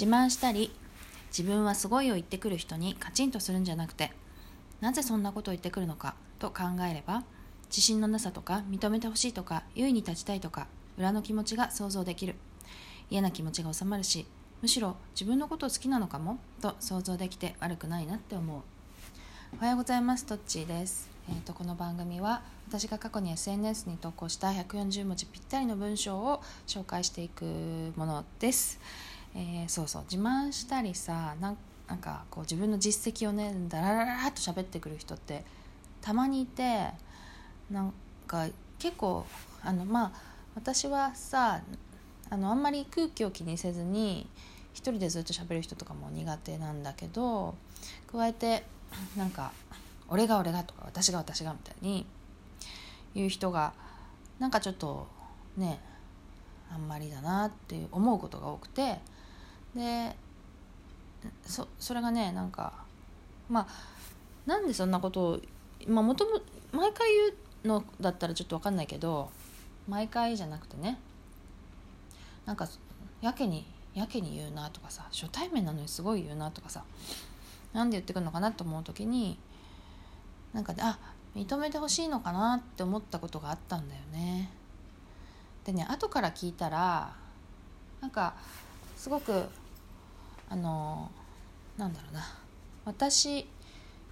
自慢したり自分はすごいを言ってくる人にカチンとするんじゃなくてなぜそんなことを言ってくるのかと考えれば自信のなさとか認めてほしいとか優位に立ちたいとか裏の気持ちが想像できる。嫌な気持ちが収まるしむしろ自分のことを好きなのかもと想像できて悪くないなって思う。おはようございますトッチーです。えーと、この番組は私が過去に SNS に投稿した140文字ぴったりの文章を紹介していくものです、えー、そうそう自慢したりさなんかこう自分の実績をねダラララっと喋ってくる人ってたまにいてなんか結構あのまあ私はさあのあんまり空気を気にせずに一人でずっと喋る人とかも苦手なんだけど加えてなんか俺が俺がとか私が私がみたいに言う人がなんかちょっとねあんまりだなって思うことが多くてでそそれがねなんかまあなんでそんなことをまあもとも毎回言うのだったらちょっと分かんないけど毎回じゃなくてねなんかやけにやけに言うなとかさ初対面なのにすごい言うなとかさなんで言ってくるのかなと思う時になんかあ認めてほしいのかなって思ったことがあったんだよね。でね後から聞いたらなんかすごくあのなんだろうな。私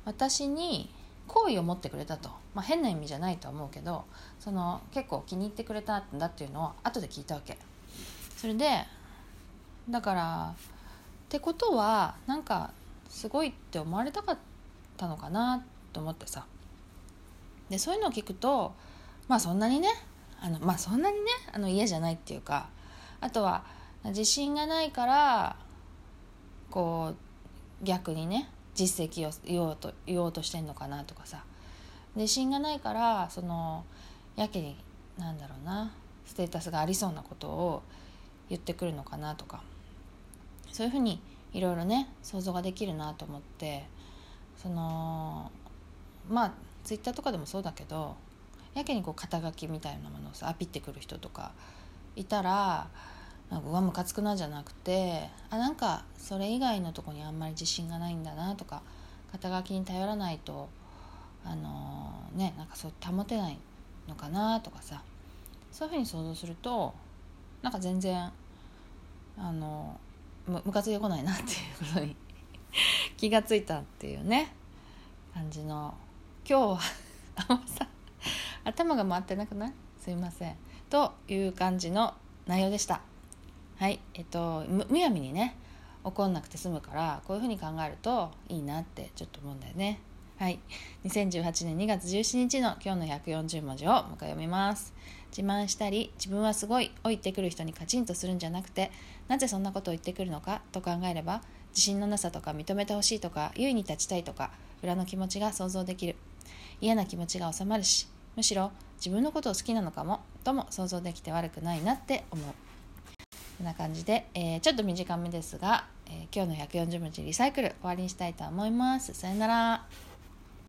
私に好意を持ってくれたと、まあ、変な意味じゃないとは思うけどその結構気に入ってくれたんだっていうのを後で聞いたわけ。それでだからってことはなんかすごいって思われたかったのかなと思ってさ。でそういうのを聞くとまあそんなにねあのまあそんなにねあの嫌じゃないっていうかあとは自信がないからこう逆にね実績を言おうと言おうとしてんのかなとかさ。自信がないからそのやけになんだろうなステータスがありそうなことを言ってくるのかなとか。そういうふうにいろいろね想像ができるなと思ってそのまあツイッターとかでもそうだけどやけにこう肩書きみたいなものをさアピってくる人とかいたらなんかうわムカつくなじゃなくてあなんかそれ以外のとこにあんまり自信がないんだなとか肩書きに頼らないとあのー、ねなんかそう保てないのかなとかさそういうふうに想像するとなんか全然あのむムカついてこないなっていうことに 気がついたっていうね感じの今日はさ頭が回ってなくない？すいません。という感じの内容でした。はい。えっとむやみにね怒んなくて済むからこういうふうに考えるといいなってちょっと思うんだよね。はい。2018年2月17日の今日の140文字をもう一回読みます。自慢したり自分はすごいを言ってくる人にカチンとするんじゃなくてなぜそんなことを言ってくるのかと考えれば自信のなさとか認めてほしいとか優位に立ちたいとか裏の気持ちが想像できる。嫌な気持ちが収まるしむしろ自分のことを好きなのかもとも想像できて悪くないなって思う。こんな感じで、えー、ちょっと短めですが、えー、今日の140文字リサイクル終わりにしたいと思います。さよなら。